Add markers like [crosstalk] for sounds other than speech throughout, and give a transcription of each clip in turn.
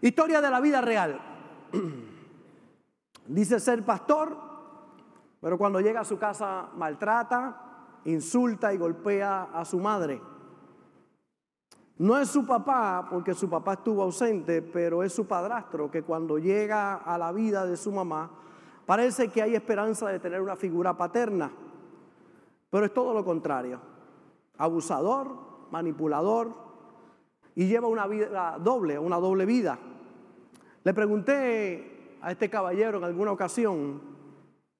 Historia de la vida real. [clears throat] Dice ser pastor, pero cuando llega a su casa maltrata, insulta y golpea a su madre. No es su papá, porque su papá estuvo ausente, pero es su padrastro que cuando llega a la vida de su mamá, parece que hay esperanza de tener una figura paterna, pero es todo lo contrario. Abusador, manipulador, y lleva una vida doble, una doble vida. Le pregunté a este caballero en alguna ocasión,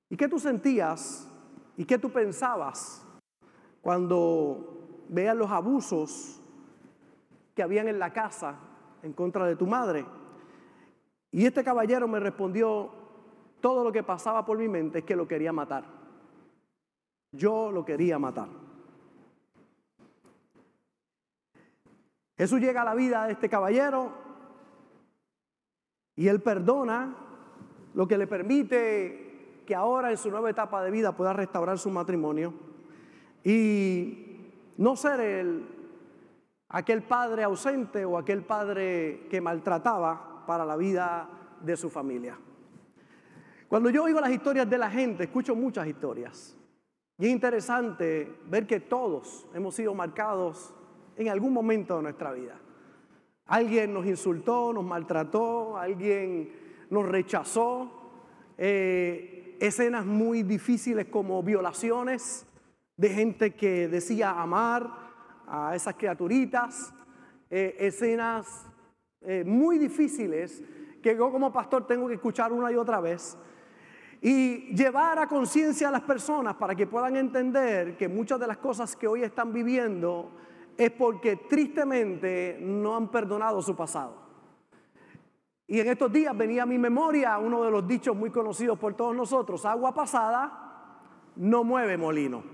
¿y qué tú sentías y qué tú pensabas cuando veías los abusos que habían en la casa en contra de tu madre. Y este caballero me respondió, todo lo que pasaba por mi mente es que lo quería matar. Yo lo quería matar. Jesús llega a la vida de este caballero y él perdona lo que le permite que ahora en su nueva etapa de vida pueda restaurar su matrimonio y no ser el aquel padre ausente o aquel padre que maltrataba para la vida de su familia. Cuando yo oigo las historias de la gente, escucho muchas historias. Y es interesante ver que todos hemos sido marcados en algún momento de nuestra vida. Alguien nos insultó, nos maltrató, alguien nos rechazó. Eh, escenas muy difíciles como violaciones de gente que decía amar, a esas criaturitas, eh, escenas eh, muy difíciles que yo como pastor tengo que escuchar una y otra vez y llevar a conciencia a las personas para que puedan entender que muchas de las cosas que hoy están viviendo es porque tristemente no han perdonado su pasado. Y en estos días venía a mi memoria uno de los dichos muy conocidos por todos nosotros, agua pasada no mueve molino.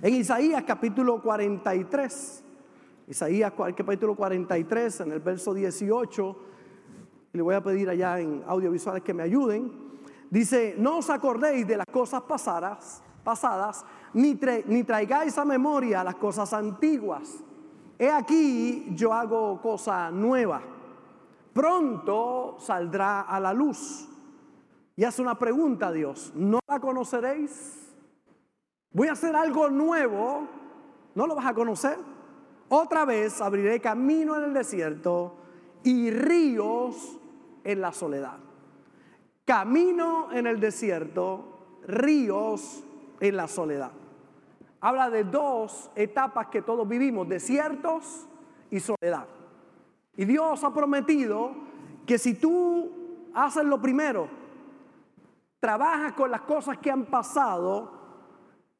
En Isaías capítulo 43, Isaías capítulo 43, en el verso 18, le voy a pedir allá en audiovisuales que me ayuden, dice, no os acordéis de las cosas pasadas, pasadas ni, traigáis a memoria las cosas antiguas. He aquí yo hago cosa nueva. Pronto saldrá a la luz. Y hace una pregunta a Dios, ¿no la conoceréis? Voy a hacer algo nuevo, no lo vas a conocer. Otra vez abriré camino en el desierto y ríos en la soledad. Camino en el desierto, ríos en la soledad. Habla de dos etapas que todos vivimos, desiertos y soledad. Y Dios ha prometido que si tú haces lo primero, trabajas con las cosas que han pasado,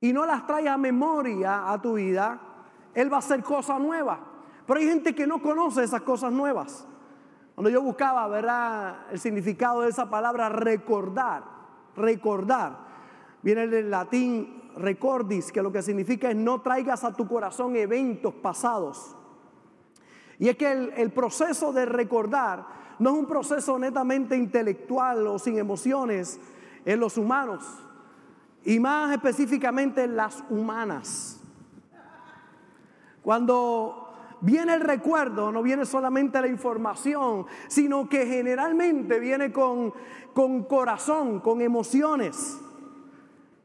y no las trae a memoria a tu vida, Él va a hacer cosas nuevas. Pero hay gente que no conoce esas cosas nuevas. Cuando yo buscaba, ¿verdad? El significado de esa palabra recordar, recordar, viene del latín recordis, que lo que significa es no traigas a tu corazón eventos pasados. Y es que el, proceso de recordar no es un proceso netamente intelectual o sin emociones en los humanos y más específicamente las humanas. Cuando viene el recuerdo, no viene solamente la información, sino que generalmente viene con, con corazón, con emociones.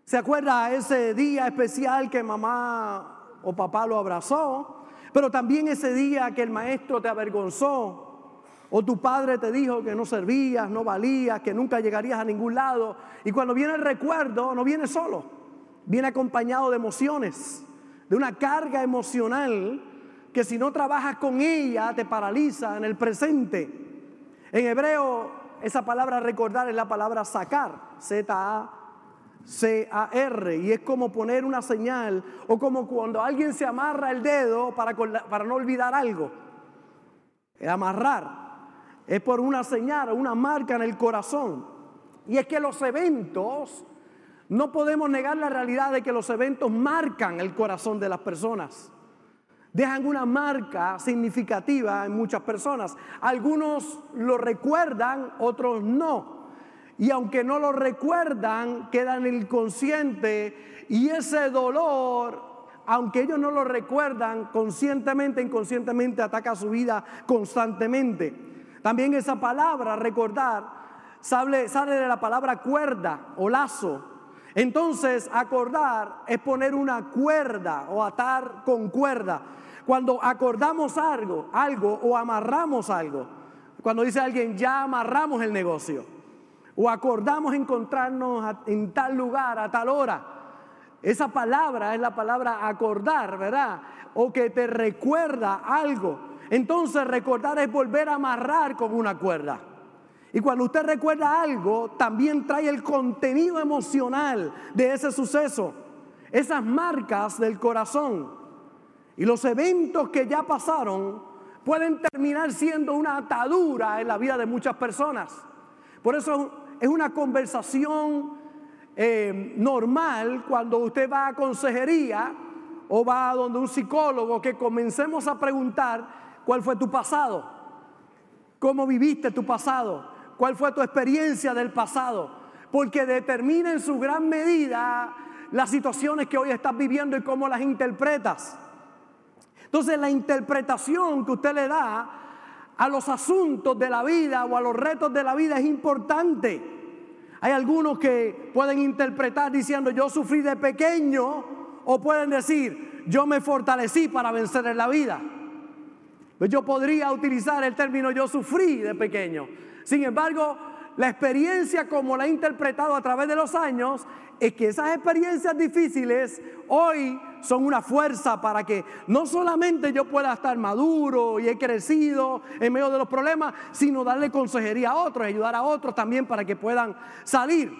¿Se acuerda ese día especial que mamá o papá lo abrazó? Pero también ese día que el maestro te avergonzó, o tu padre te dijo que no servías, no valías, que nunca llegarías a ningún lado. Y cuando viene el recuerdo, no viene solo, viene acompañado de emociones, de una carga emocional que si no trabajas con ella te paraliza en el presente. En hebreo, esa palabra recordar es la palabra sacar, Z-A-C-A-R, y es como poner una señal o como cuando alguien se amarra el dedo para, para no olvidar algo. Amarrar es por una señal, una marca en el corazón. Y es que los eventos, no podemos negar la realidad de que los eventos marcan el corazón de las personas. Dejan una marca significativa en muchas personas. Algunos lo recuerdan, otros no. Y aunque no lo recuerdan, queda en el consciente y ese dolor, aunque ellos no lo recuerdan, conscientemente, inconscientemente ataca su vida constantemente. También esa palabra, recordar, sale, sale de la palabra cuerda o lazo. Entonces, acordar es poner una cuerda o atar con cuerda. Cuando acordamos algo, algo o amarramos algo. Cuando dice alguien, ya amarramos el negocio. O acordamos encontrarnos en tal lugar, a tal hora. Esa palabra es la palabra acordar, ¿verdad? O que te recuerda algo. Entonces recordar es volver a amarrar con una cuerda. Y cuando usted recuerda algo, también trae el contenido emocional de ese suceso, esas marcas del corazón. Y los eventos que ya pasaron pueden terminar siendo una atadura en la vida de muchas personas. Por eso es una conversación eh, normal cuando usted va a consejería o va a donde un psicólogo que comencemos a preguntar cuál fue tu pasado, cómo viviste tu pasado, cuál fue tu experiencia del pasado, porque determina en su gran medida las situaciones que hoy estás viviendo y cómo las interpretas. Entonces la interpretación que usted le da a los asuntos de la vida o a los retos de la vida es importante. Hay algunos que pueden interpretar diciendo yo sufrí de pequeño o pueden decir yo me fortalecí para vencer en la vida. Pues yo podría utilizar el término yo sufrí de pequeño. Sin embargo, la experiencia como la he interpretado a través de los años es que esas experiencias difíciles hoy son una fuerza para que no solamente yo pueda estar maduro y he crecido en medio de los problemas, sino darle consejería a otros, ayudar a otros también para que puedan salir.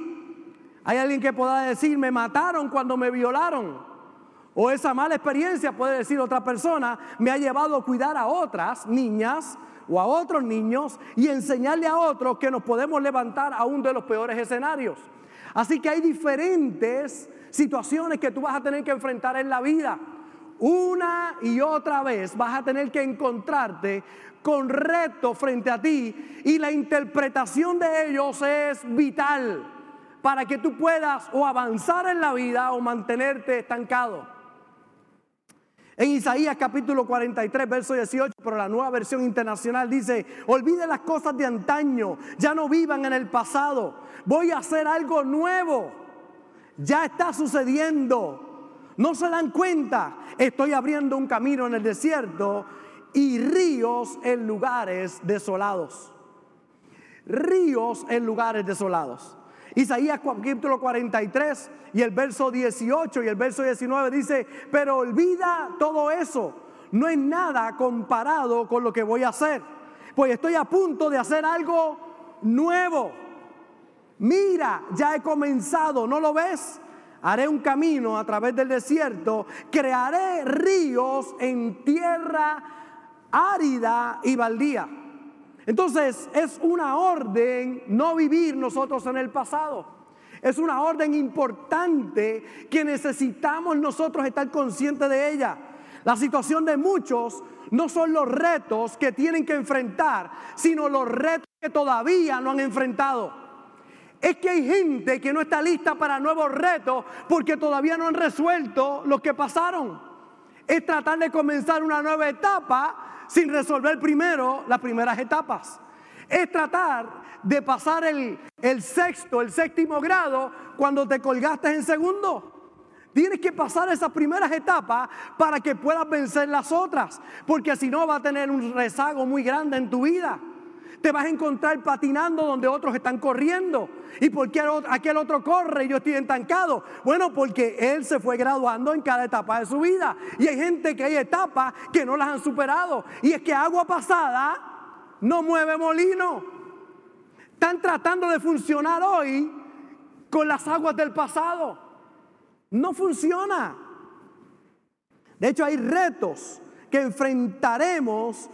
Hay alguien que pueda decir, me mataron cuando me violaron. O esa mala experiencia, puede decir otra persona, me ha llevado a cuidar a otras niñas o a otros niños y enseñarle a otros que nos podemos levantar aún de los peores escenarios. Así que hay diferentes situaciones que tú vas a tener que enfrentar en la vida. Una y otra vez vas a tener que encontrarte con retos frente a ti y la interpretación de ellos es vital para que tú puedas o avanzar en la vida o mantenerte estancado. En Isaías capítulo 43, verso 18, pero la nueva versión internacional dice, olvide las cosas de antaño, ya no vivan en el pasado, voy a hacer algo nuevo, ya está sucediendo, no se dan cuenta, estoy abriendo un camino en el desierto y ríos en lugares desolados, ríos en lugares desolados. Isaías capítulo 43 y el verso 18 y el verso 19 dice, pero olvida todo eso, no es nada comparado con lo que voy a hacer, pues estoy a punto de hacer algo nuevo. Mira, ya he comenzado, ¿no lo ves? Haré un camino a través del desierto, crearé ríos en tierra árida y baldía. Entonces es una orden no vivir nosotros en el pasado. Es una orden importante que necesitamos nosotros estar conscientes de ella. La situación de muchos no son los retos que tienen que enfrentar, sino los retos que todavía no han enfrentado. Es que hay gente que no está lista para nuevos retos porque todavía no han resuelto lo que pasaron. Es tratar de comenzar una nueva etapa sin resolver primero las primeras etapas. Es tratar de pasar el, sexto, el séptimo grado cuando te colgaste en segundo. Tienes que pasar esas primeras etapas para que puedas vencer las otras, porque si no va a tener un rezago muy grande en tu vida. Te vas a encontrar patinando donde otros están corriendo. ¿Y por qué aquel otro corre y yo estoy entancado? Bueno, porque él se fue graduando en cada etapa de su vida. Y hay gente que hay etapas que no las han superado. Y es que agua pasada no mueve molino. Están tratando de funcionar hoy con las aguas del pasado. No funciona. De hecho, hay retos que enfrentaremos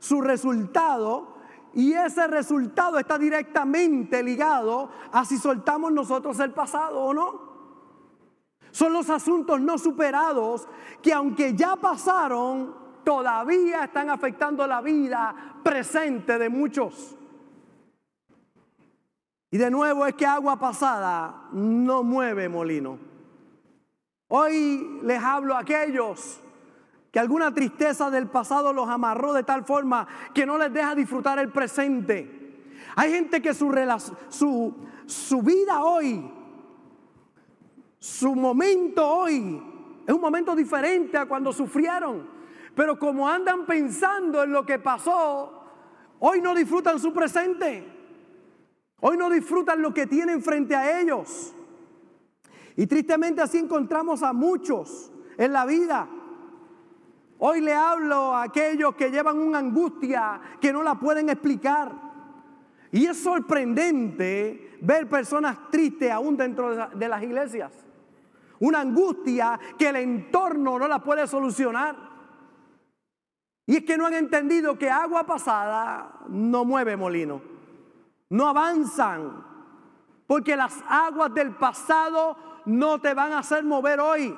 su resultado y ese resultado está directamente ligado a si soltamos nosotros el pasado o no. Son los asuntos no superados que aunque ya pasaron, todavía están afectando la vida presente de muchos. Y de nuevo es que agua pasada no mueve molino. Hoy les hablo a aquellos que alguna tristeza del pasado los amarró de tal forma que no les deja disfrutar el presente. Hay gente que su, su, su vida hoy, su momento hoy, es un momento diferente a cuando sufrieron. Pero como andan pensando en lo que pasó, hoy no disfrutan su presente. Hoy no disfrutan lo que tienen frente a ellos. Y tristemente así encontramos a muchos en la vida. Hoy le hablo a aquellos que llevan una angustia que no la pueden explicar. Y es sorprendente ver personas tristes aún dentro de las iglesias. Una angustia que el entorno no la puede solucionar. Y es que no han entendido que agua pasada no mueve molino. No avanzan. Porque las aguas del pasado no te van a hacer mover hoy.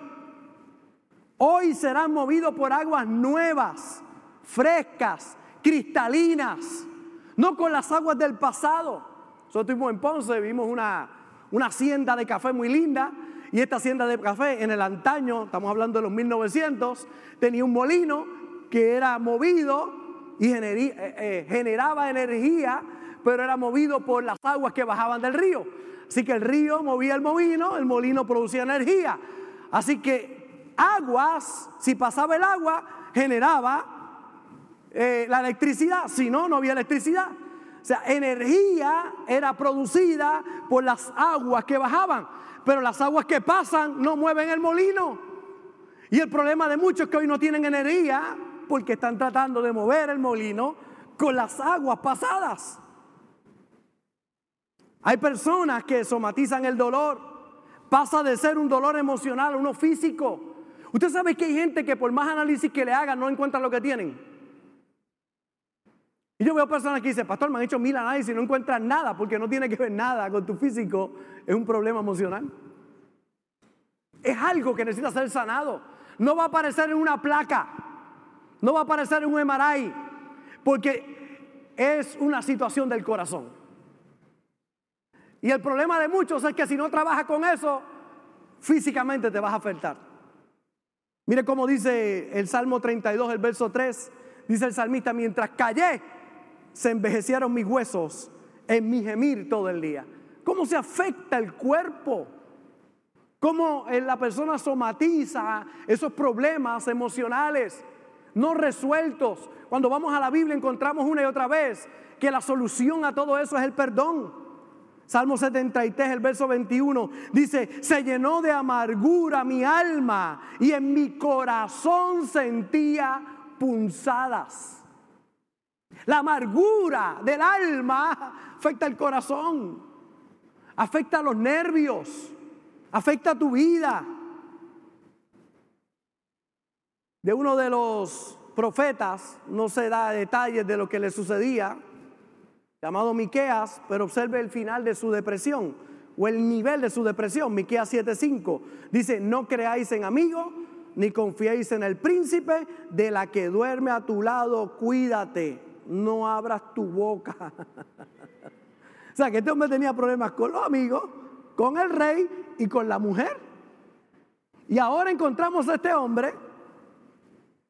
Hoy serán movidos por aguas nuevas, frescas, cristalinas, no con las aguas del pasado. Nosotros estuvimos en Ponce, vimos una, una hacienda de café muy linda y esta hacienda de café en el antaño, estamos hablando de los 1900, tenía un molino que era movido y eh, eh, generaba energía, pero era movido por las aguas que bajaban del río. Así que el río movía el molino, el molino producía energía. Así que aguas, si pasaba el agua, generaba eh, la electricidad. Si no, no había electricidad. O sea, energía era producida por las aguas que bajaban. Pero las aguas que pasan no mueven el molino. Y el problema de muchos es que hoy no tienen energía porque están tratando de mover el molino con las aguas pasadas. Hay personas que somatizan el dolor. Pasa de ser un dolor emocional a uno físico. Usted sabe que hay gente que por más análisis que le hagan no encuentra lo que tienen. Y yo veo personas que dicen, pastor, me han hecho mil análisis y no encuentran nada porque no tiene que ver nada con tu físico. Es un problema emocional. Es algo que necesita ser sanado. No va a aparecer en una placa. No va a aparecer en un MRI. Porque es una situación del corazón. Y el problema de muchos es que si no trabajas con eso, físicamente te vas a afectar. Mire cómo dice el Salmo 32, el verso 3. Dice el salmista, mientras callé, se envejecieron mis huesos en mi gemir todo el día. ¿Cómo se afecta el cuerpo? ¿Cómo la persona somatiza esos problemas emocionales no resueltos? Cuando vamos a la Biblia encontramos una y otra vez que la solución a todo eso es el perdón. Salmo 73, el verso 21, dice, se llenó de amargura mi alma y en mi corazón sentía punzadas. La amargura del alma afecta el corazón, afecta los nervios, afecta tu vida. De uno de los profetas no se da detalles de lo que le sucedía, llamado Miqueas, pero observe el final de su depresión o el nivel de su depresión. Miqueas 7:5 dice, "No creáis en amigo, ni confiéis en el príncipe de la que duerme a tu lado, cuídate, no abras tu boca." [laughs] o sea, que este hombre tenía problemas con los amigos, con el rey y con la mujer. Y ahora encontramos a este hombre,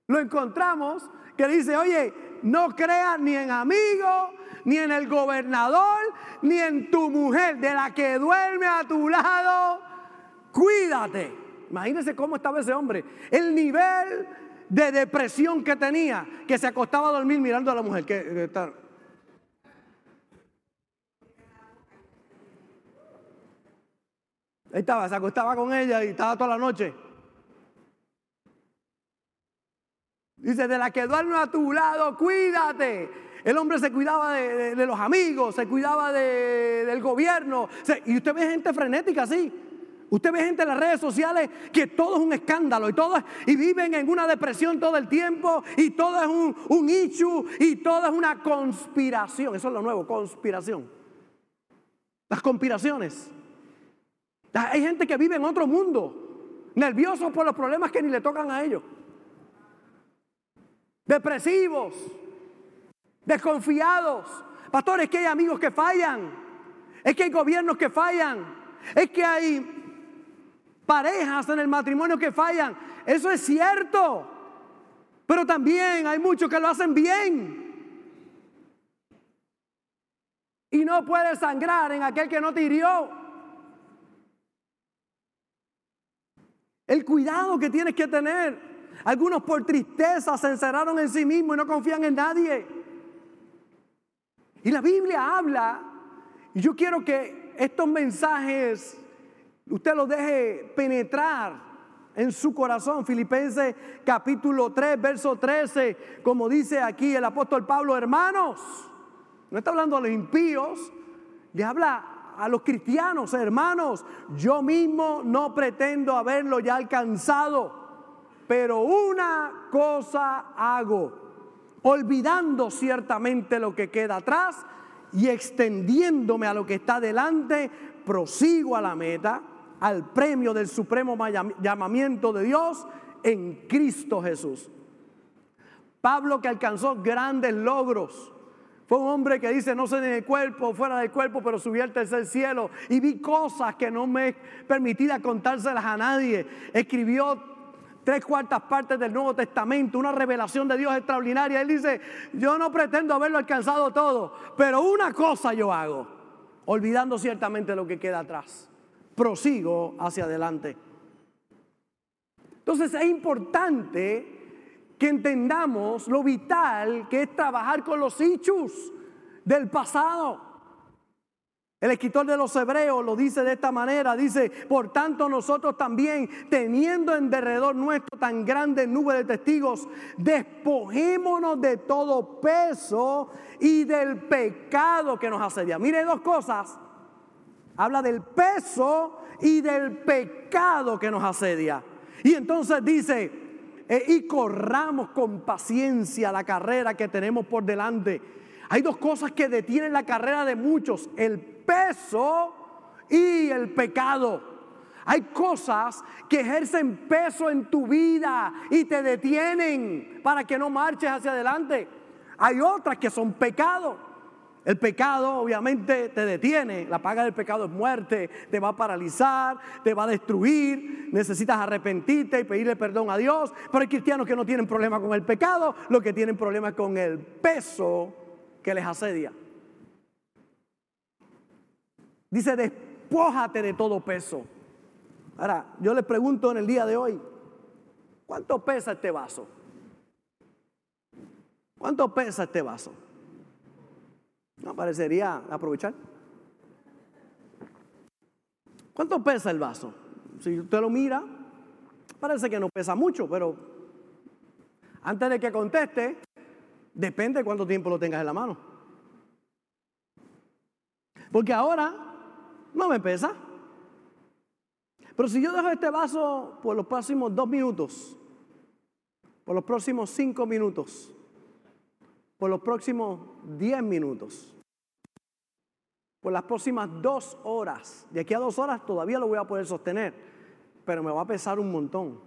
lo encontramos que dice, oye, no creas ni en amigo, ni en el gobernador, ni en tu mujer, de la que duerme a tu lado, cuídate. Imagínense cómo estaba ese hombre. El nivel de depresión que tenía, que se acostaba a dormir mirando a la mujer. Que, Ahí estaba, se acostaba con ella y estaba toda la noche. Dice, de la que duerme a tu lado, cuídate. El hombre se cuidaba de, los amigos, se cuidaba del gobierno. y usted ve gente frenética así. Usted ve gente en las redes sociales que todo es un escándalo y, todo, y viven en una depresión todo el tiempo y todo es un, un issue y todo es una conspiración. Eso es lo nuevo, conspiración. Las conspiraciones. Hay gente que vive en otro mundo, nerviosos por los problemas que ni le tocan a ellos. Depresivos desconfiados. Pastores, es que hay amigos que fallan. Es que hay gobiernos que fallan. Es que hay parejas en el matrimonio que fallan. Eso es cierto. Pero también hay muchos que lo hacen bien. Y no puede sangrar en aquel que no te hirió. El cuidado que tienes que tener. Algunos por tristeza se encerraron en sí mismos y no confían en nadie. Y la Biblia habla, y yo quiero que estos mensajes usted los deje penetrar en su corazón. Filipenses capítulo 3, verso 13, como dice aquí el apóstol Pablo, hermanos, no está hablando a los impíos, le habla a los cristianos, hermanos, yo mismo no pretendo haberlo ya alcanzado, pero una cosa hago, olvidando ciertamente lo que queda atrás y extendiéndome a lo que está delante, prosigo a la meta al premio del supremo llamamiento de Dios en Cristo Jesús. Pablo que alcanzó grandes logros. Fue un hombre que dice, no sé en el cuerpo, fuera del cuerpo, pero subí al tercer cielo y vi cosas que no me permitía contárselas a nadie. Escribió tres cuartas partes del Nuevo Testamento, una revelación de Dios extraordinaria. Él dice, yo no pretendo haberlo alcanzado todo, pero una cosa yo hago, olvidando ciertamente lo que queda atrás prosigo hacia adelante. Entonces es importante que entendamos lo vital que es trabajar con los hechos del pasado. El escritor de los Hebreos lo dice de esta manera, dice, por tanto nosotros también, teniendo en derredor nuestro tan grande nube de testigos, despojémonos de todo peso y del pecado que nos asedia. Mire dos cosas Habla del peso y del pecado que nos asedia. Y entonces dice, eh, y corramos con paciencia la carrera que tenemos por delante. Hay dos cosas que detienen la carrera de muchos, el peso y el pecado. Hay cosas que ejercen peso en tu vida y te detienen para que no marches hacia adelante. Hay otras que son pecados. El pecado obviamente te detiene, la paga del pecado es muerte, te va a paralizar, te va a destruir, necesitas arrepentirte y pedirle perdón a Dios, pero hay cristianos que no tienen problema con el pecado, lo que tienen problema con el peso que les asedia. Dice, despójate de todo peso. Ahora, yo les pregunto en el día de hoy, ¿cuánto pesa este vaso? ¿Cuánto pesa este vaso? No, parecería aprovechar. ¿Cuánto pesa el vaso? Si usted lo mira, parece que no pesa mucho, pero antes de que conteste, depende de cuánto tiempo lo tengas en la mano. Porque ahora no me pesa. Pero si yo dejo este vaso por los próximos dos minutos, por los próximos cinco minutos, por los próximos 10 minutos, por las próximas dos horas. De aquí a dos horas todavía lo voy a poder sostener, pero me va a pesar un montón.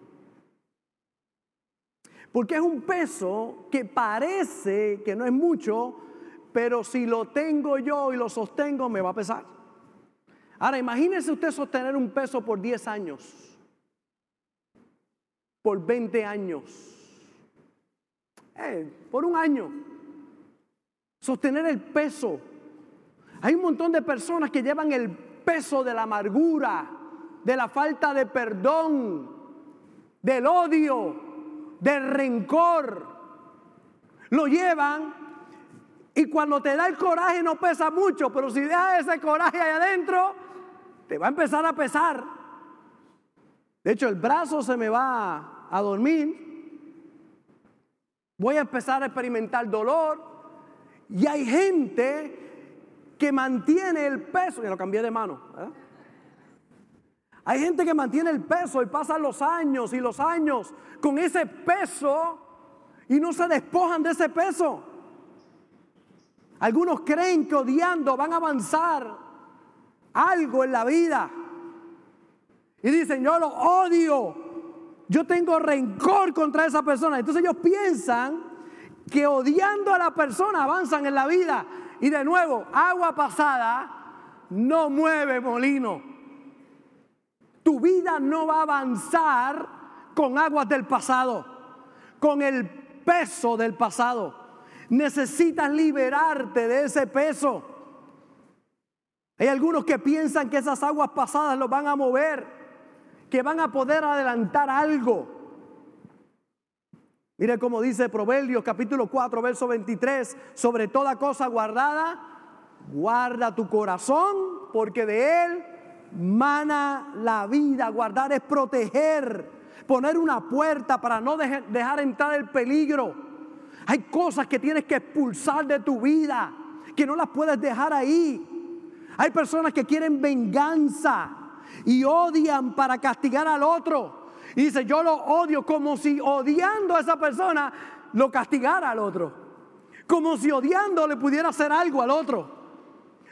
Porque es un peso que parece que no es mucho, pero si lo tengo yo y lo sostengo, me va a pesar. Ahora, imagínese usted sostener un peso por 10 años, por 20 años, eh, por un año sostener el peso. Hay un montón de personas que llevan el peso de la amargura, de la falta de perdón, del odio, del rencor. Lo llevan y cuando te da el coraje no pesa mucho, pero si dejas ese coraje ahí adentro, te va a empezar a pesar. De hecho, el brazo se me va a dormir. Voy a empezar a experimentar dolor. Y hay gente que mantiene el peso, ya lo cambié de mano. Hay gente que mantiene el peso y pasan los años y los años con ese peso y no se despojan de ese peso. Algunos creen que odiando van a avanzar algo en la vida. Y dicen, yo lo odio. Yo tengo rencor contra esa persona. Entonces ellos piensan que odiando a la persona avanzan en la vida. Y de nuevo, agua pasada no mueve molino. Tu vida no va a avanzar con aguas del pasado, con el peso del pasado. Necesitas liberarte de ese peso. Hay algunos que piensan que esas aguas pasadas los van a mover, que van a poder adelantar algo. Mire cómo dice Proverbios capítulo 4, verso 23, sobre toda cosa guardada, guarda tu corazón, porque de él mana la vida. Guardar es proteger, poner una puerta para no dejar entrar el peligro. Hay cosas que tienes que expulsar de tu vida, que no las puedes dejar ahí. Hay personas que quieren venganza y odian para castigar al otro. Y dice, yo lo odio como si odiando a esa persona lo castigara al otro. Como si odiando le pudiera hacer algo al otro.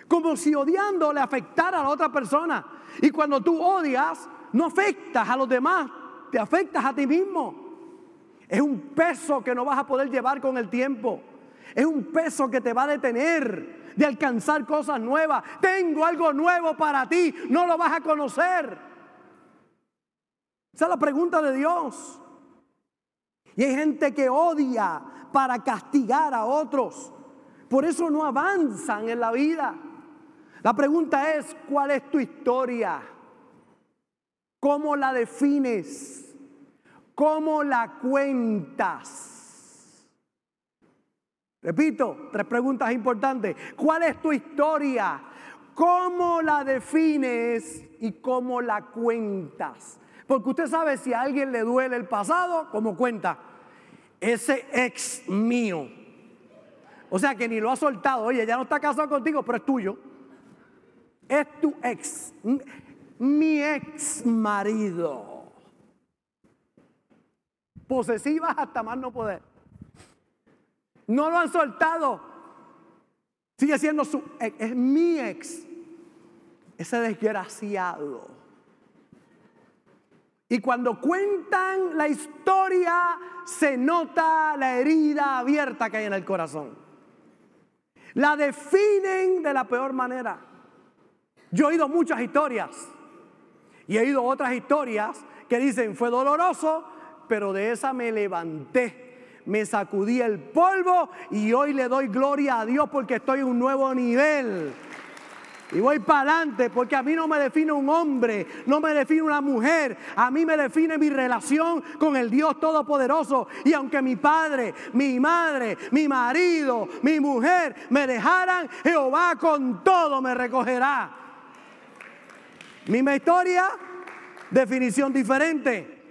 Como si odiando le afectara a la otra persona. Y cuando tú odias, no afectas a los demás, te afectas a ti mismo. Es un peso que no vas a poder llevar con el tiempo. Es un peso que te va a detener de alcanzar cosas nuevas. Tengo algo nuevo para ti, no lo vas a conocer. Esa es la pregunta de Dios. Y hay gente que odia para castigar a otros. Por eso no avanzan en la vida. La pregunta es, ¿cuál es tu historia? ¿Cómo la defines? ¿Cómo la cuentas? Repito, tres preguntas importantes. ¿Cuál es tu historia? ¿Cómo la defines y cómo la cuentas? Porque usted sabe si a alguien le duele el pasado, como cuenta, ese ex mío. O sea que ni lo ha soltado. Oye, ya no está casado contigo, pero es tuyo. Es tu ex. Mi ex marido. Posesivas hasta más no poder. No lo han soltado. Sigue siendo su ex. Es mi ex. Ese desgraciado. Y cuando cuentan la historia, se nota la herida abierta que hay en el corazón. La definen de la peor manera. Yo he oído muchas historias y he oído otras historias que dicen, fue doloroso, pero de esa me levanté, me sacudí el polvo y hoy le doy gloria a Dios porque estoy en un nuevo nivel. Y voy para adelante porque a mí no me define un hombre, no me define una mujer, a mí me define mi relación con el Dios Todopoderoso. Y aunque mi padre, mi madre, mi marido, mi mujer me dejaran, Jehová con todo me recogerá. Misma historia, definición diferente,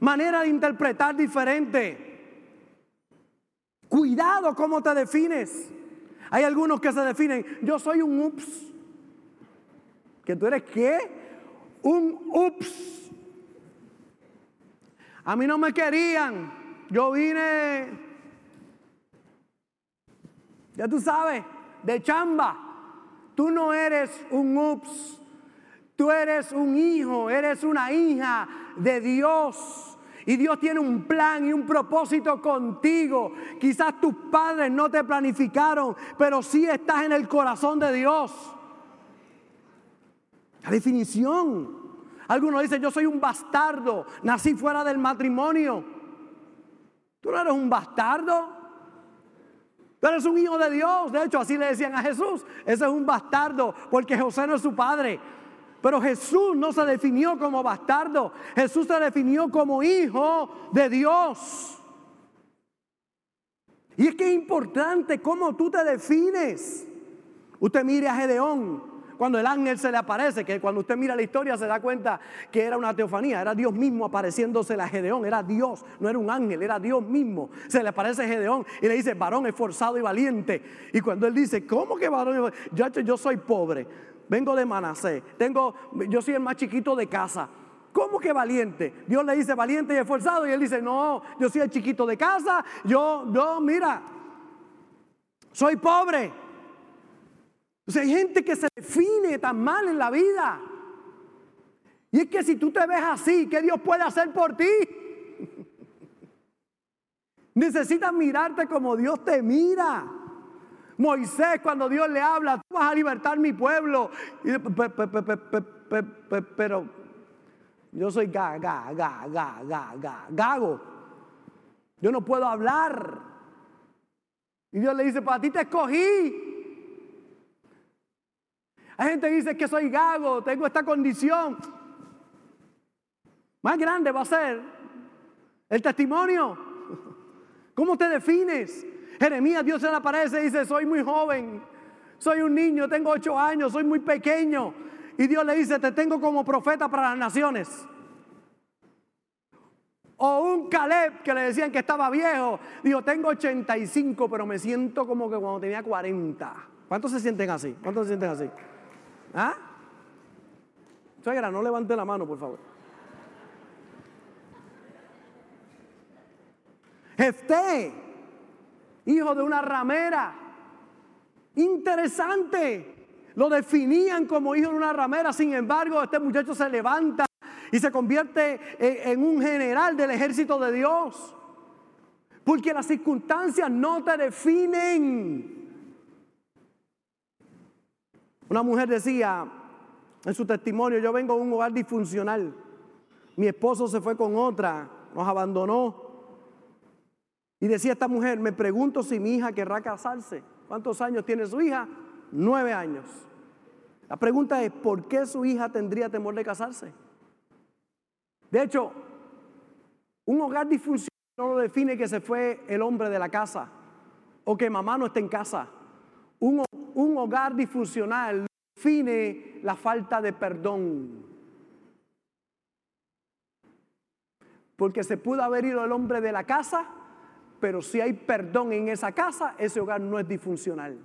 manera de interpretar diferente. Cuidado cómo te defines. Hay algunos que se definen, yo soy un ups. ¿Que tú eres qué? Un ups. A mí no me querían. Yo vine, ya tú sabes, de chamba. Tú no eres un ups. Tú eres un hijo, eres una hija de Dios. Y Dios tiene un plan y un propósito contigo. Quizás tus padres no te planificaron, pero sí estás en el corazón de Dios. La definición. Algunos dicen, yo soy un bastardo, nací fuera del matrimonio. Tú no eres un bastardo. Tú eres un hijo de Dios. De hecho, así le decían a Jesús. Ese es un bastardo porque José no es su padre. Pero Jesús no se definió como bastardo. Jesús se definió como hijo de Dios. Y es que es importante cómo tú te defines. Usted mire a Gedeón cuando el ángel se le aparece, que cuando usted mira la historia se da cuenta que era una teofanía, era Dios mismo apareciéndose a Gedeón, era Dios, no era un ángel, era Dios mismo. Se le aparece Gedeón y le dice, varón esforzado y valiente. Y cuando él dice, ¿cómo que varón? Yo, yo soy pobre, vengo de Manasé, tengo, yo soy el más chiquito de casa. ¿Cómo que valiente? Dios le dice valiente y esforzado y él dice, no, yo soy el chiquito de casa, yo, yo, mira, soy pobre. Hay gente que se define tan mal en la vida. Y es que si tú te ves así, ¿qué Dios puede hacer por ti? [laughs] Necesitas mirarte como Dios te mira. Moisés, cuando Dios le habla, tú vas a libertar mi pueblo. Pero yo soy gago. Yo no puedo hablar. Y Dios le dice, para ti te escogí. Hay gente que dice que soy gago, tengo esta condición. Más grande va a ser el testimonio. ¿Cómo te defines? Jeremías, Dios se le aparece y dice, soy muy joven, soy un niño, tengo ocho años, soy muy pequeño. Y Dios le dice, te tengo como profeta para las naciones. O un Caleb que le decían que estaba viejo, dijo, tengo 85, pero me siento como que cuando tenía 40. ¿Cuántos se sienten así? ¿Cuántos se sienten así? ¿Ah? Suegra, no levante la mano, por favor. Jefté, hijo de una ramera. Interesante. Lo definían como hijo de una ramera. Sin embargo, este muchacho se levanta y se convierte en, un general del ejército de Dios. Porque las circunstancias no te definen. Una mujer decía en su testimonio, yo vengo de un hogar disfuncional. Mi esposo se fue con otra, nos abandonó. Y decía esta mujer, me pregunto si mi hija querrá casarse. ¿Cuántos años tiene su hija? Nueve años. La pregunta es, ¿por qué su hija tendría temor de casarse? De hecho, un hogar disfuncional no lo define que se fue el hombre de la casa o que mamá no está en casa. Un, un hogar disfuncional define la falta de perdón. Porque se pudo haber ido el hombre de la casa, pero si hay perdón en esa casa, ese hogar no es disfuncional.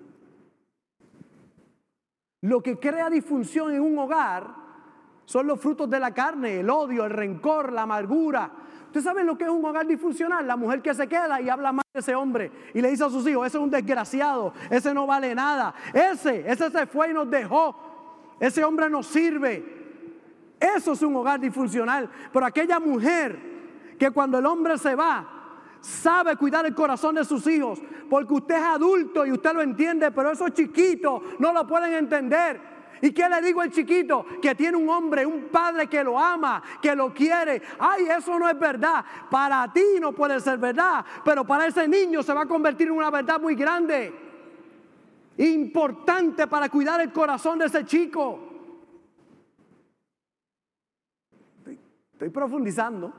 Lo que crea disfunción en un hogar son los frutos de la carne, el odio, el rencor, la amargura. ¿Ustedes saben lo que es un hogar disfuncional? La mujer que se queda y habla mal de ese hombre y le dice a sus hijos, ese es un desgraciado, ese no vale nada, ese, ese se fue y nos dejó, ese hombre no sirve. Eso es un hogar disfuncional. Pero aquella mujer que cuando el hombre se va, sabe cuidar el corazón de sus hijos, porque usted es adulto y usted lo entiende, pero esos chiquitos no lo pueden entender. ¿Y qué le digo al chiquito? Que tiene un hombre, un padre que lo ama, que lo quiere. Ay, eso no es verdad. Para ti no puede ser verdad, pero para ese niño se va a convertir en una verdad muy grande. Importante para cuidar el corazón de ese chico. Estoy, profundizando.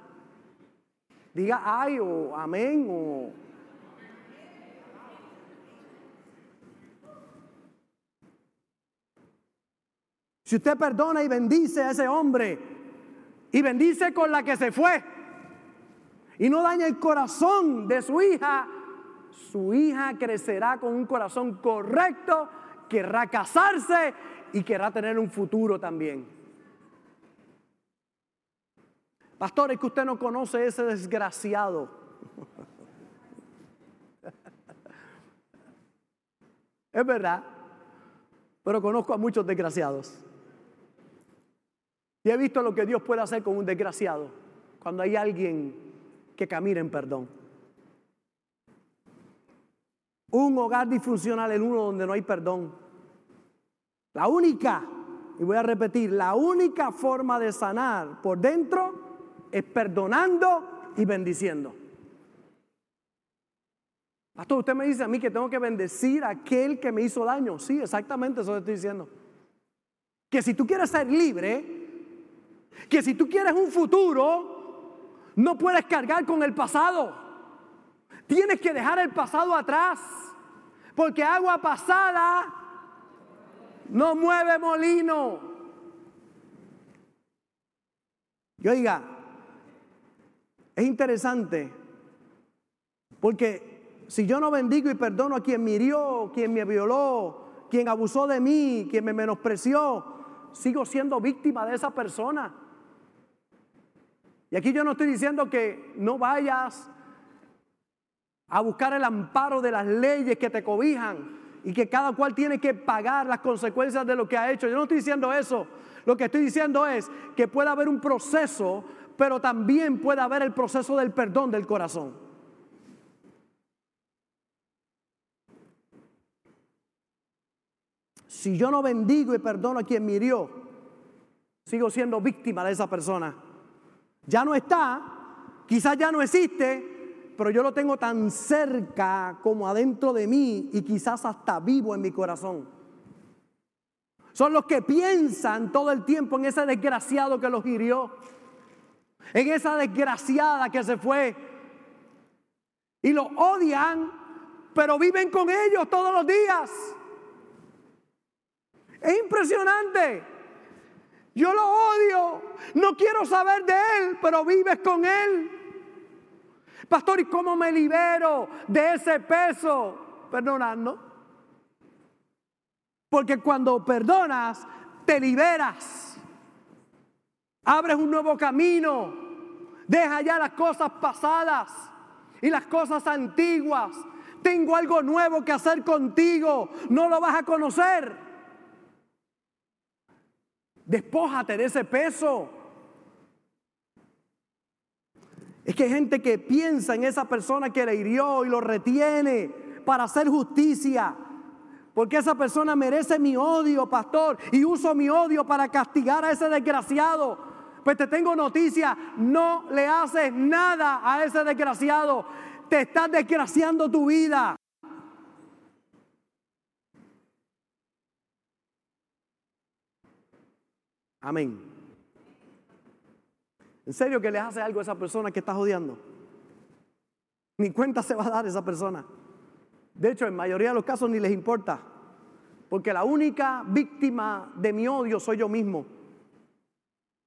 Diga ay o amén o Si usted perdona y bendice a ese hombre y bendice con la que se fue y no daña el corazón de su hija, su hija crecerá con un corazón correcto, querrá casarse y querrá tener un futuro también. Pastor, es que usted no conoce ese desgraciado. [laughs] es verdad, pero conozco a muchos desgraciados. Y he visto lo que Dios puede hacer con un desgraciado cuando hay alguien que camina en perdón. Un hogar disfuncional es uno donde no hay perdón. La única, y voy a repetir, la única forma de sanar por dentro es perdonando y bendiciendo. Pastor, usted me dice a mí que tengo que bendecir a aquel que me hizo daño. Sí, exactamente eso le estoy diciendo. Que si tú quieres ser libre, que si tú quieres un futuro, no puedes cargar con el pasado. Tienes que dejar el pasado atrás. Porque agua pasada no mueve molino. Y oiga, es interesante. Porque si yo no bendigo y perdono a quien me hirió, quien me violó, quien abusó de mí, quien me menospreció, sigo siendo víctima de esa persona. Y aquí yo no estoy diciendo que no vayas a buscar el amparo de las leyes que te cobijan y que cada cual tiene que pagar las consecuencias de lo que ha hecho. Yo no estoy diciendo eso. Lo que estoy diciendo es que puede haber un proceso, pero también puede haber el proceso del perdón del corazón. Si yo no bendigo y perdono a quien me hirió, sigo siendo víctima de esa persona. Ya no está, quizás ya no existe, pero yo lo tengo tan cerca como adentro de mí y quizás hasta vivo en mi corazón. Son los que piensan todo el tiempo en ese desgraciado que los hirió, en esa desgraciada que se fue. Y lo odian, pero viven con ellos todos los días. Es impresionante. Yo lo odio, no quiero saber de él, pero vives con él. Pastor, ¿y cómo me libero de ese peso? Perdonando. Porque cuando perdonas, te liberas. Abres un nuevo camino. Deja ya las cosas pasadas y las cosas antiguas. Tengo algo nuevo que hacer contigo. No lo vas a conocer. Despójate de ese peso. Es que hay gente que piensa en esa persona que le hirió y lo retiene para hacer justicia. Porque esa persona merece mi odio, pastor, y uso mi odio para castigar a ese desgraciado. Pues te tengo noticia, no le haces nada a ese desgraciado. Te estás desgraciando tu vida. Amén. ¿En serio que le hace algo a esa persona que estás odiando? Ni cuenta se va a dar esa persona. De hecho, en mayoría de los casos ni les importa. Porque la única víctima de mi odio soy yo mismo.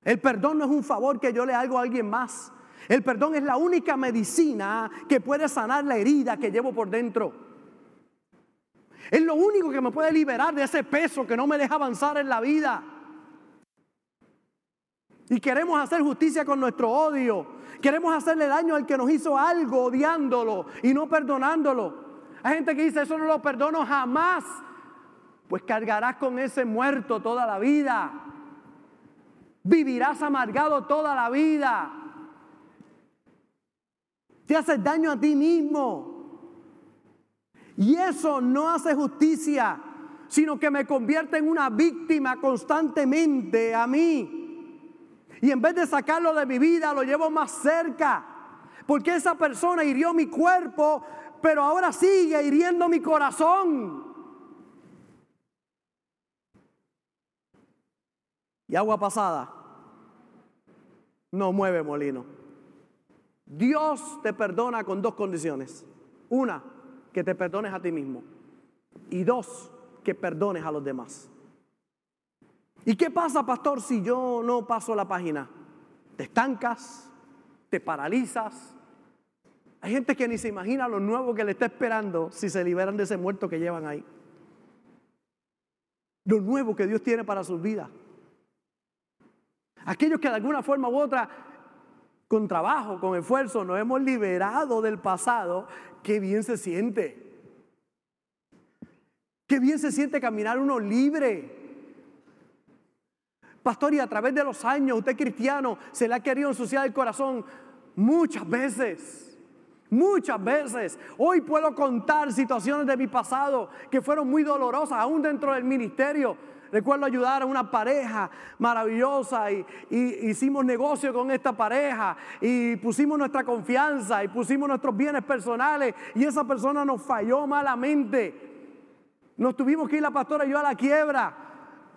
El perdón no es un favor que yo le hago a alguien más. El perdón es la única medicina que puede sanar la herida que llevo por dentro. Es lo único que me puede liberar de ese peso que no me deja avanzar en la vida. Y queremos hacer justicia con nuestro odio. Queremos hacerle daño al que nos hizo algo odiándolo y no perdonándolo. Hay gente que dice, eso no lo perdono jamás. Pues cargarás con ese muerto toda la vida. Vivirás amargado toda la vida. Te haces daño a ti mismo. Y eso no hace justicia, sino que me convierte en una víctima constantemente a mí. Y en vez de sacarlo de mi vida, lo llevo más cerca. Porque esa persona hirió mi cuerpo, pero ahora sigue hiriendo mi corazón. Y agua pasada no mueve molino. Dios te perdona con dos condiciones. Una, que te perdones a ti mismo. Y dos, que perdones a los demás. ¿Y qué pasa, pastor, si yo no paso la página? Te estancas, te paralizas. Hay gente que ni se imagina lo nuevo que le está esperando si se liberan de ese muerto que llevan ahí. Lo nuevo que Dios tiene para sus vidas. Aquellos que de alguna forma u otra, con trabajo, con esfuerzo, nos hemos liberado del pasado, qué bien se siente. Qué bien se siente caminar uno libre. Pastor, y a través de los años, usted cristiano, se le ha querido ensuciar el corazón muchas veces. Muchas veces. Hoy puedo contar situaciones de mi pasado que fueron muy dolorosas, aún dentro del ministerio. Recuerdo ayudar a una pareja maravillosa y, hicimos negocio con esta pareja y pusimos nuestra confianza y pusimos nuestros bienes personales y esa persona nos falló malamente. Nos tuvimos que ir la pastora y yo a la quiebra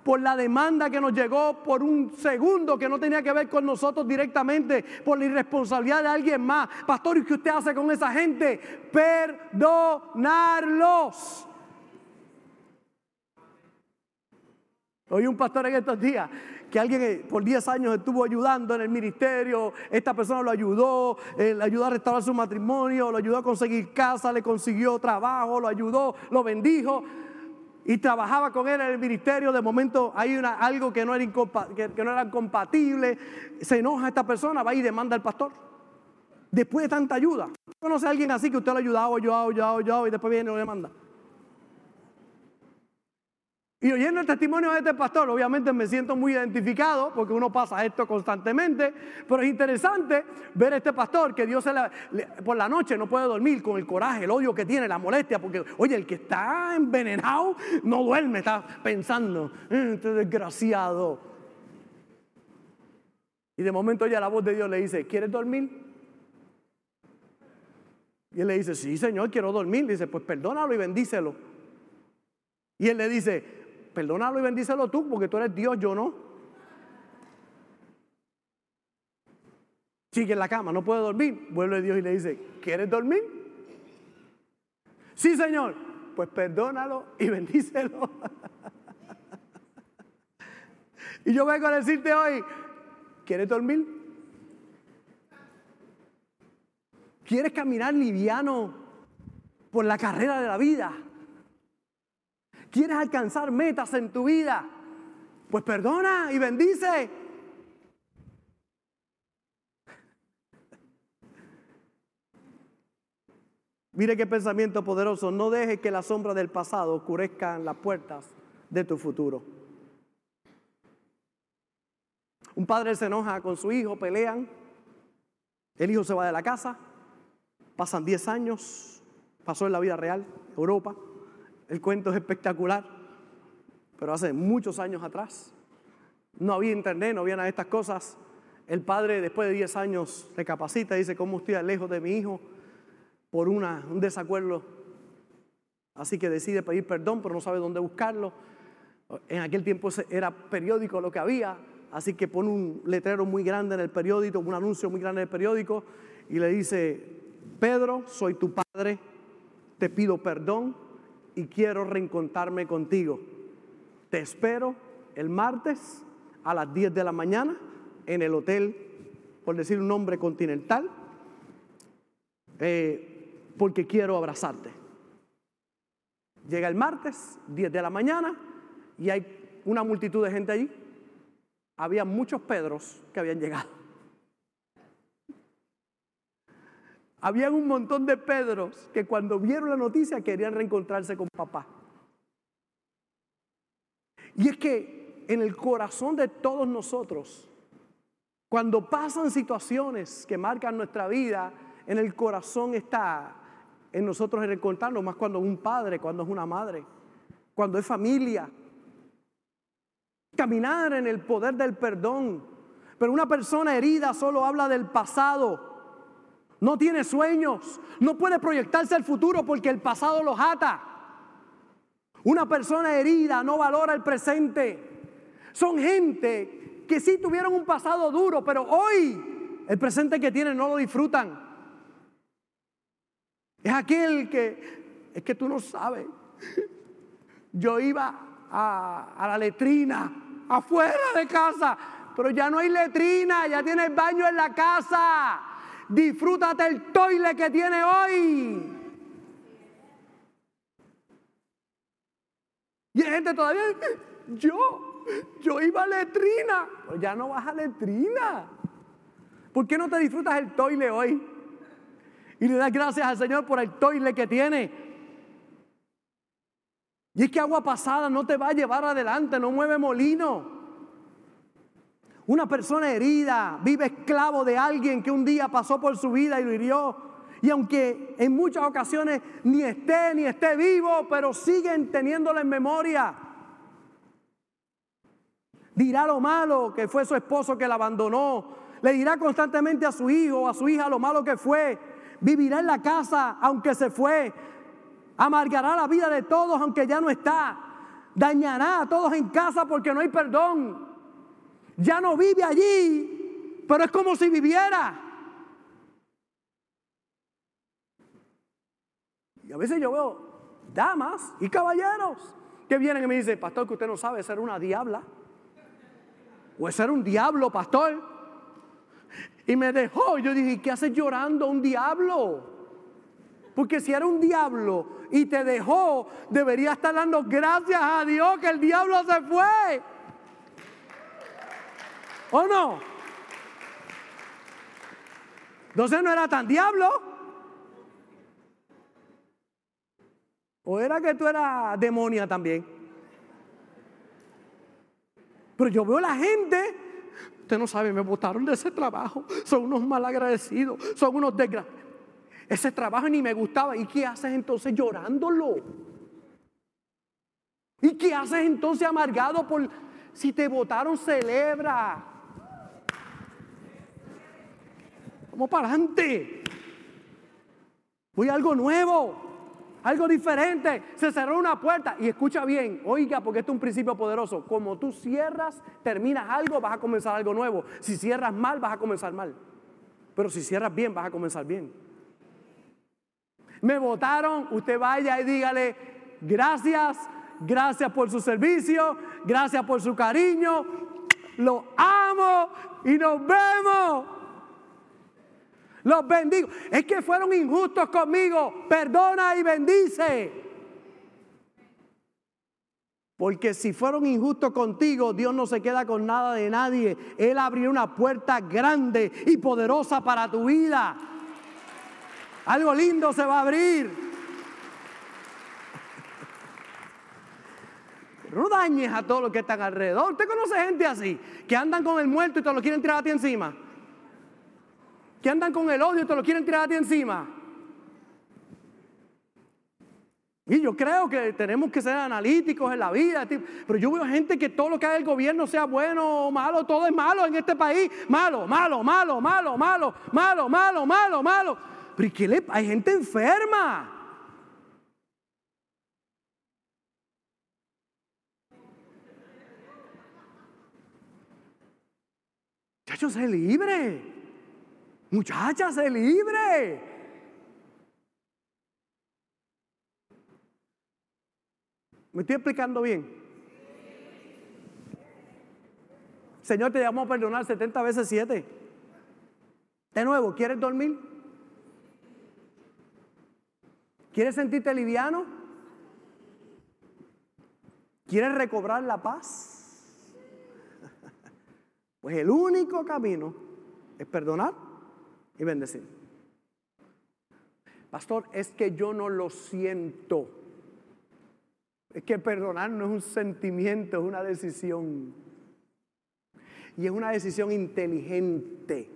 por la demanda que nos llegó por un segundo que no tenía que ver con nosotros directamente, por la irresponsabilidad de alguien más. Pastor, ¿y qué usted hace con esa gente? Perdonarlos. Oí un pastor en estos días que alguien por 10 años estuvo ayudando en el ministerio, esta persona lo ayudó, eh, le ayudó a restaurar su matrimonio, lo ayudó a conseguir casa, le consiguió trabajo, lo ayudó, lo bendijo y trabajaba con él en el ministerio, de momento hay una, algo que no, era que, compatible, se enoja esta persona, va y demanda al pastor. Después de tanta ayuda. ¿Conoce a alguien así que usted lo ha ayudado, ayudado, ayudado, ayudado y después viene y lo demanda? Y oyendo el testimonio de este pastor, obviamente me siento muy identificado porque uno pasa esto constantemente, pero es interesante ver a este pastor que Dios por la noche no puede dormir con el coraje, el odio que tiene, la molestia, porque oye, el que está envenenado no duerme, está pensando, eh, este desgraciado. Y de momento oye la voz de Dios le dice, ¿quieres dormir? Y él le dice, sí, Señor, quiero dormir. dice, pues perdónalo y bendícelo. Y él le dice, perdónalo y bendícelo tú, porque tú eres Dios, yo no. Sigue en la cama, no puede dormir. Vuelve Dios y le dice, ¿quieres dormir? Sí, Señor. Pues perdónalo y bendícelo. [laughs] y yo vengo a decirte hoy, ¿quieres dormir? ¿Quieres caminar liviano por la carrera de la vida? ¿Quieres alcanzar metas en tu vida? Pues perdona y bendice. Mire qué pensamiento poderoso. No dejes que la sombra del pasado oscurezcan las puertas de tu futuro. Un padre se enoja con su hijo, pelean. El hijo se va de la casa. Pasan 10 años, pasó en la vida real, Europa. El cuento es espectacular, pero hace muchos años atrás. No había internet, no había estas cosas. El padre después de 10 años recapacita y dice, ¿cómo estoy lejos de mi hijo? Por una, un desacuerdo. Así que decide pedir perdón, pero no sabe dónde buscarlo. En aquel tiempo era periódico lo que había, así que pone un letrero muy grande en el periódico, un anuncio muy grande en el periódico y le dice, Pedro, soy tu padre, te pido perdón y quiero reencontrarme contigo. Te espero el martes a las 10 de la mañana en el hotel, por decir un nombre continental, eh, porque quiero abrazarte. Llega el martes, 10 de la mañana, y hay una multitud de gente allí. Había muchos Pedros que habían llegado. Habían un montón de Pedros que cuando vieron la noticia querían reencontrarse con papá. Y es que en el corazón de todos nosotros, cuando pasan situaciones que marcan nuestra vida, en el corazón está en nosotros reencontrarnos, más cuando es un padre, cuando es una madre, cuando es familia. Caminar en el poder del perdón. Pero una persona herida solo habla del pasado no tiene sueños, no puede proyectarse al futuro porque el pasado los ata. Una persona herida no valora el presente. Son gente que sí tuvieron un pasado duro, pero hoy el presente que tienen no lo disfrutan. Es aquel que, es que tú no sabes. [laughs] Yo iba a, la letrina, afuera de casa, pero ya no hay letrina, ya tienes baño en la casa. Disfrútate el toile que tiene hoy. Y hay gente todavía, yo, yo iba a letrina. Pues ya no vas a letrina. ¿Por qué no te disfrutas el toile hoy? Y le das gracias al Señor por el toile que tiene. Y es que agua pasada no te va a llevar adelante, no mueve molino. Una persona herida vive esclavo de alguien que un día pasó por su vida y lo hirió. Y aunque en muchas ocasiones ni esté ni esté vivo, pero siguen teniéndolo en memoria. Dirá lo malo que fue su esposo que la abandonó. Le dirá constantemente a su hijo o a su hija lo malo que fue. Vivirá en la casa aunque se fue. Amargará la vida de todos aunque ya no está. Dañará a todos en casa porque no hay perdón ya no vive allí, pero es como si viviera. Y a veces yo veo damas y caballeros que vienen y me dicen, pastor, que usted no sabe ser una diabla. O ser un diablo, pastor. Y me dejó. Yo dije, ¿qué haces llorando un diablo? Porque si era un diablo y te dejó, debería estar dando gracias a Dios que el diablo se fue. ¿O no? Entonces no era tan diablo. ¿O era que tú eras demonia también? Pero yo veo la gente, usted no sabe, me botaron de ese trabajo, son unos malagradecidos, son unos desgraciados. Ese trabajo ni me gustaba. ¿Y qué haces entonces llorándolo? ¿Y qué haces entonces amargado por si te votaron, celebra? Vamos para adelante. Voy a algo nuevo, algo diferente. Se cerró una puerta y escucha bien, oiga, porque esto es un principio poderoso. Como tú cierras, terminas algo, vas a comenzar algo nuevo. Si cierras mal, vas a comenzar mal. Pero si cierras bien, vas a comenzar bien. Me votaron, usted vaya y dígale, gracias, gracias por su servicio, gracias por su cariño, lo amo y nos vemos. Los bendigo. Es que fueron injustos conmigo. Perdona y bendice. Porque si fueron injustos contigo, Dios no se queda con nada de nadie. Él abrirá una puerta grande y poderosa para tu vida. Algo lindo se va a abrir. [laughs] no dañes a todos los que están alrededor. ¿Usted conoce gente así? Que andan con el muerto y te lo quieren tirar a ti encima. Que andan con el odio y te lo quieren tirar a ti encima. Y yo creo que tenemos que ser analíticos en la vida. Pero yo veo gente que todo lo que haga el gobierno, sea bueno o malo, todo es malo en este país. Malo, malo, malo, malo, malo, malo, malo, malo, malo. Pero ¿y qué le Hay gente enferma. Muchachos, sé libre. Muchacha, sé libre. ¿Me estoy explicando bien? Señor te llamó a perdonar 70 veces 7. De nuevo, ¿quieres dormir? ¿Quieres sentirte liviano? ¿Quieres recobrar la paz? [laughs] Pues el único camino es perdonar y bendecir. Pastor, es que yo no lo siento. Es que perdonar no es un sentimiento, es una decisión. Y es una decisión inteligente.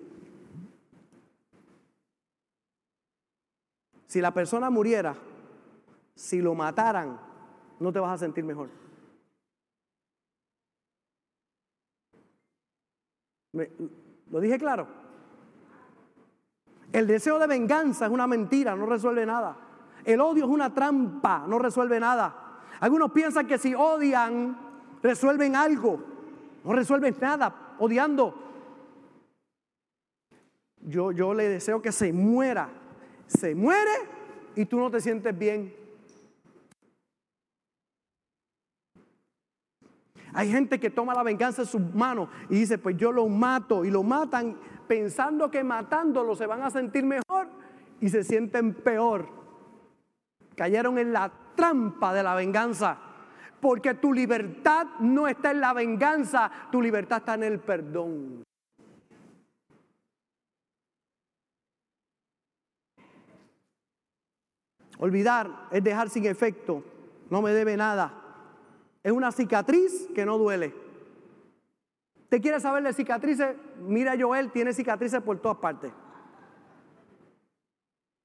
Si la persona muriera, si lo mataran, no te vas a sentir mejor. ¿Lo dije claro? El deseo de venganza es una mentira, no resuelve nada. El odio es una trampa, no resuelve nada. Algunos piensan que si odian, resuelven algo. No resuelven nada odiando. Yo, yo le deseo que se muera. Se muere y tú no te sientes bien. Hay gente que toma la venganza en sus manos y dice, pues yo lo mato y lo matan pensando que matándolo se van a sentir mejor y se sienten peor. Cayeron en la trampa de la venganza. Porque tu libertad no está en la venganza, tu libertad está en el perdón. Olvidar es dejar sin efecto, no me debe nada. Es una cicatriz que no duele. ¿Te quieres saber de cicatrices? Mira, Joel tiene cicatrices por todas partes.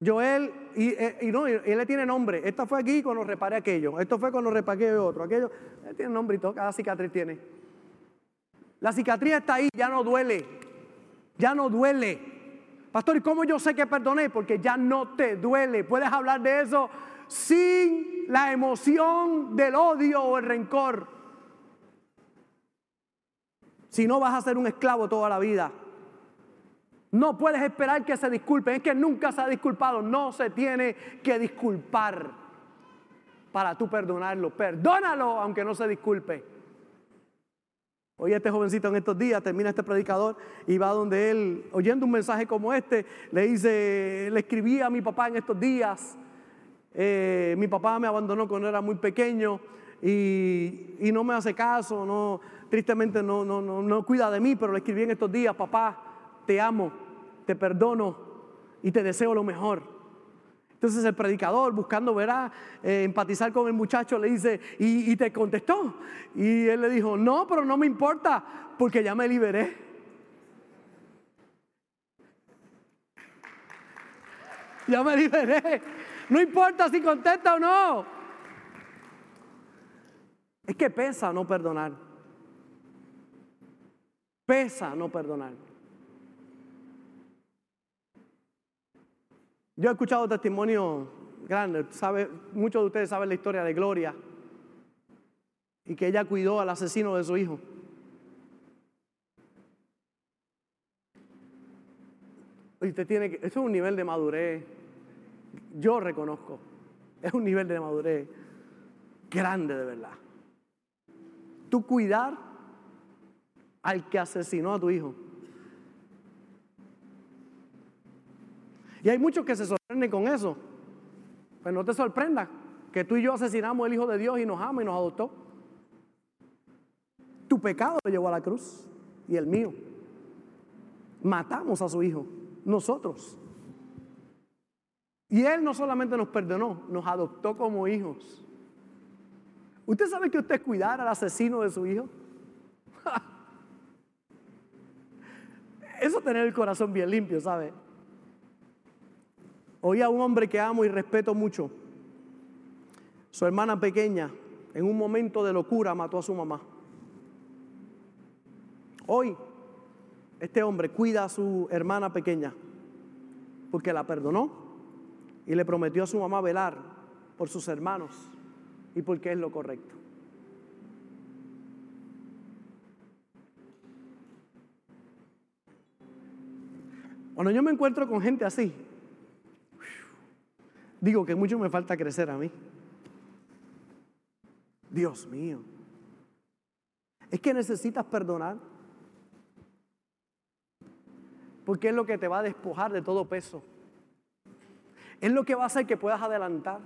Joel, y, eh, no, él le tiene nombre. Esta fue aquí cuando reparé aquello. Esto fue cuando reparé otro. Aquello, él tiene nombre y todo. Cada cicatriz tiene. La cicatriz está ahí, ya no duele. Ya no duele. Pastor, ¿y cómo yo sé que perdoné? Porque ya no te duele. Puedes hablar de eso sin la emoción del odio o el rencor. Si no vas a ser un esclavo toda la vida. No puedes esperar que se disculpen. Es que nunca se ha disculpado. No se tiene que disculpar para tú perdonarlo. Perdónalo aunque no se disculpe. Hoy este jovencito en estos días termina este predicador y va donde él, oyendo un mensaje como este, le dice, le escribí a mi papá en estos días eh, mi papá me abandonó cuando era muy pequeño y, no me hace caso, no, tristemente no, no, no, cuida de mí, pero le escribí en estos días, papá, te amo, te perdono y te deseo lo mejor. Entonces el predicador, buscando verá, eh, empatizar con el muchacho, le dice, ¿Y, ¿y te contestó? Y él le dijo, no, pero no me importa, porque ya me liberé. Ya me liberé. No importa si contesta o no. Es que pesa no perdonar. Pesa no perdonar. Yo he escuchado testimonios grandes, sabe, muchos de ustedes saben la historia de Gloria y que ella cuidó al asesino de su hijo. Y usted tiene que, eso es un nivel de madurez, yo reconozco, es un nivel de madurez grande de verdad. Tú cuidar al que asesinó a tu hijo. Y hay muchos que se sorprenden con eso. Pues no te sorprendas que tú y yo asesinamos al Hijo de Dios y nos ama y nos adoptó. Tu pecado lo llevó a la cruz y el mío. Matamos a su Hijo, nosotros. Y Él no solamente nos perdonó, nos adoptó como hijos. ¿Usted sabe que usted cuidar al asesino de su hijo? [laughs] Eso tener el corazón bien limpio, ¿sabe? Oí a un hombre que amo y respeto mucho. Su hermana pequeña, en un momento de locura, mató a su mamá. Hoy, este hombre cuida a su hermana pequeña porque la perdonó y le prometió a su mamá velar por sus hermanos y porque es lo correcto. Cuando yo me encuentro con gente así, digo que mucho me falta crecer a mí. Dios mío. Es que necesitas perdonar. Porque es lo que te va a despojar de todo peso. Es lo que va a hacer que puedas adelantar.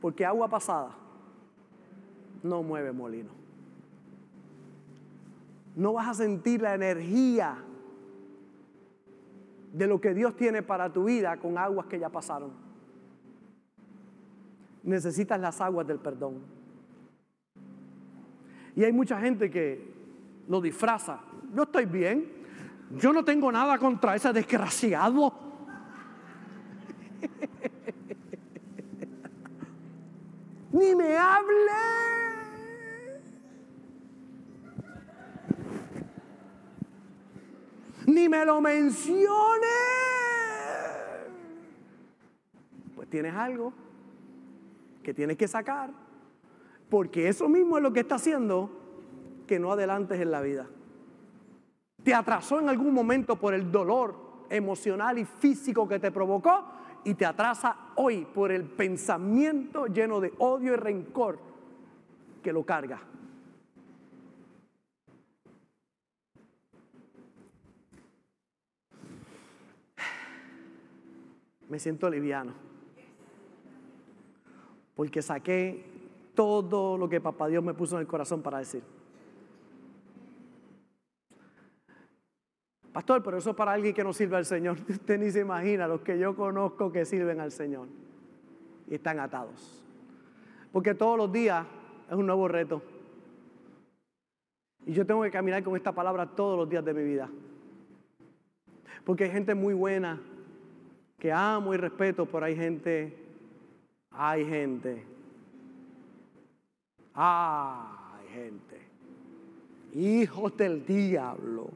Porque agua pasada no mueve molino. No vas a sentir la energía de lo que Dios tiene para tu vida con aguas que ya pasaron. Necesitas las aguas del perdón. Y hay mucha gente que lo disfraza. Yo estoy bien. Yo no tengo nada contra ese desgraciado. Ni me hable. Ni me lo mencione. Pues tienes algo que tienes que sacar, porque eso mismo es lo que está haciendo que no adelantes en la vida. Te atrasó en algún momento por el dolor emocional y físico que te provocó y te atrasa hoy por el pensamiento lleno de odio y rencor que lo carga. [sighs] Me siento liviano. Porque saqué todo lo que papá Dios me puso en el corazón para decir. Pastor, pero eso es para alguien que no sirve al Señor. [laughs] Usted ni se imagina los que yo conozco que sirven al Señor y están atados. Porque todos los días es un nuevo reto. Y yo tengo que caminar con esta palabra todos los días de mi vida. Porque hay gente muy buena que amo y respeto, pero hay gente, hay gente, hay gente, hijos del diablo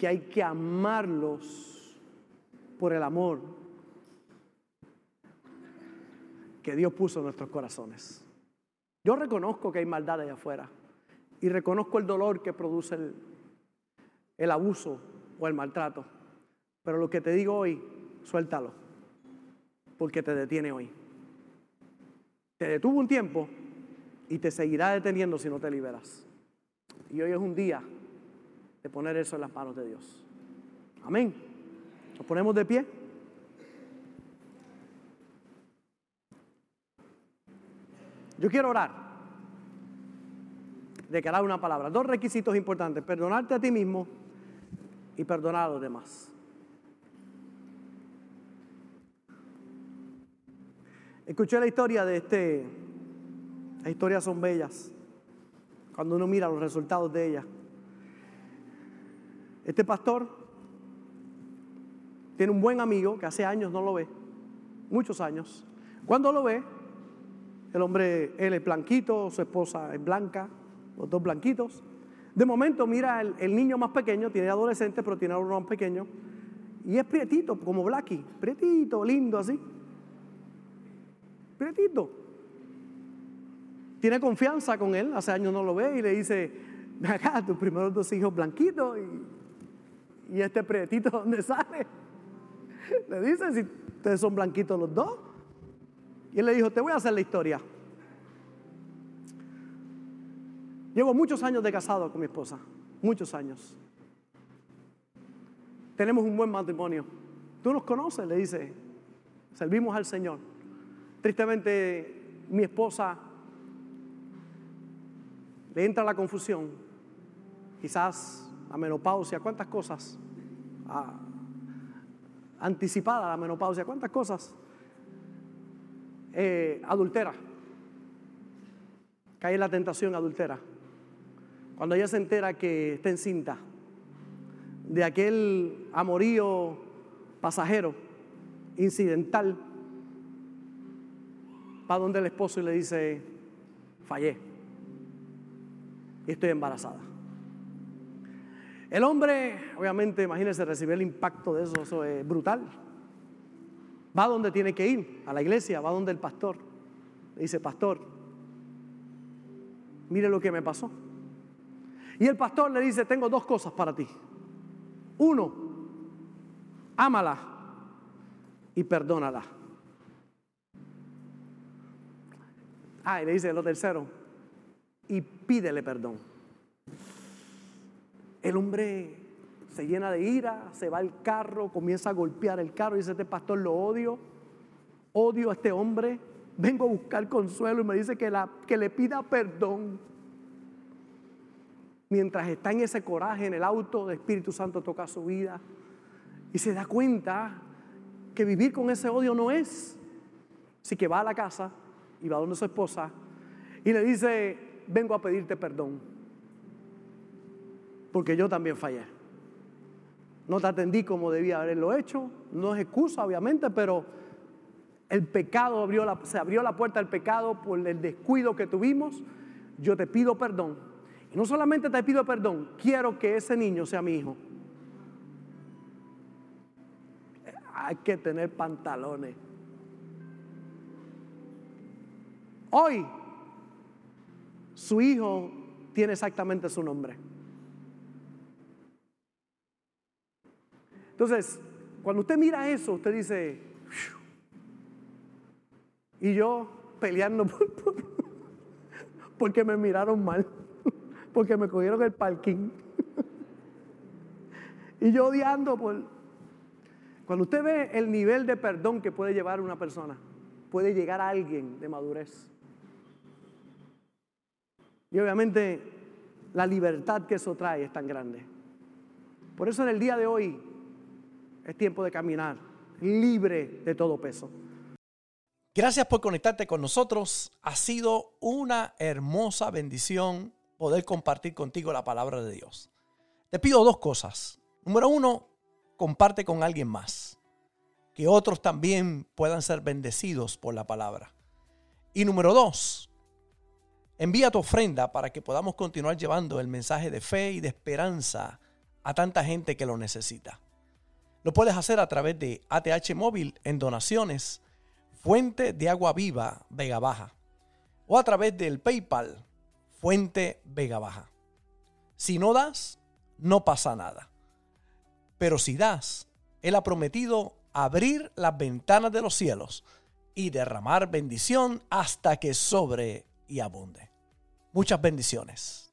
que hay que amarlos por el amor que Dios puso en nuestros corazones. Yo reconozco que hay maldad allá afuera y reconozco el dolor que produce el, el abuso o el maltrato. Pero lo que te digo hoy, suéltalo, porque te detiene hoy. Te detuvo un tiempo y te seguirá deteniendo si no te liberas. Y hoy es un día de poner eso en las manos de Dios. Amén. Nos ponemos de pie. Yo quiero orar. Declarar una palabra. Dos requisitos importantes. Perdonarte a ti mismo y perdonar a los demás. Escuché la historia de este. Las historias son bellas. Cuando uno mira los resultados de ellas. Este pastor tiene un buen amigo que hace años no lo ve, muchos años. Cuando lo ve, el hombre, él es blanquito, su esposa es blanca, los dos blanquitos, De momento mira el, niño más pequeño, tiene adolescente, pero tiene uno más pequeño, y es prietito, como Blacky, prietito, lindo así. Prietito. Tiene confianza con él, hace años no lo ve y le dice, acá, tus primeros dos hijos blanquitos y, y este prietito, ¿dónde sale? Le dice, si ustedes son blanquitos los dos. Y él le dijo, te voy a hacer la historia. Llevo muchos años de casado con mi esposa, muchos años. Tenemos un buen matrimonio. Tú nos conoces, le dice, servimos al Señor. Tristemente, mi esposa le entra la confusión, quizás la menopausia, cuántas cosas, ah, anticipada la menopausia, cuántas cosas, eh, adultera, cae en la tentación adultera. Cuando ella se entera que está encinta de aquel amorío pasajero, incidental, va donde el esposo y le dice, fallé y estoy embarazada. El hombre, obviamente, imagínense, recibir el impacto de eso, eso es brutal. Va donde tiene que ir, a la iglesia, va donde el pastor. Le dice, pastor, mire lo que me pasó. Y el pastor le dice, tengo dos cosas para ti. Uno, ámala y perdónala. Ah, y le dice lo tercero, y pídele perdón. El hombre se llena de ira, se va al carro, comienza a golpear el carro y dice, este pastor lo odio, odio a este hombre, vengo a buscar consuelo y me dice que, le pida perdón mientras está en ese coraje en el auto, el Espíritu Santo toca su vida y se da cuenta que vivir con ese odio no es. Así que va a la casa y va donde su esposa y le dice, vengo a pedirte perdón, porque yo también fallé. No te atendí como debía haberlo hecho, no es excusa obviamente, pero el pecado abrió la, se abrió la puerta al pecado por el descuido que tuvimos. Yo te pido perdón y no solamente te pido perdón, quiero que ese niño sea mi hijo. Hay que tener pantalones. Hoy, su hijo tiene exactamente su nombre. Entonces, cuando usted mira eso, usted dice, y yo peleando [laughs] porque me miraron mal [laughs] porque me cogieron el parking. [laughs] y yo odiando por... Cuando usted ve el nivel de perdón que puede llevar una persona, puede llegar a alguien de madurez. Y obviamente la libertad que eso trae es tan grande. Por eso en el día de hoy es tiempo de caminar libre de todo peso. Gracias por conectarte con nosotros. Ha sido una hermosa bendición poder compartir contigo la palabra de Dios. Te pido dos cosas. Número uno, comparte con alguien más. Que otros también puedan ser bendecidos por la palabra. Y número dos, envía tu ofrenda para que podamos continuar llevando el mensaje de fe y de esperanza a tanta gente que lo necesita. Lo puedes hacer a través de ATH Móvil en donaciones, Fuente de Agua Viva Vega Baja, o a través del PayPal Fuente Vega Baja. Si no das, no pasa nada. Pero si das, Él ha prometido abrir las ventanas de los cielos y derramar bendición hasta que sobre y abunde. Muchas bendiciones.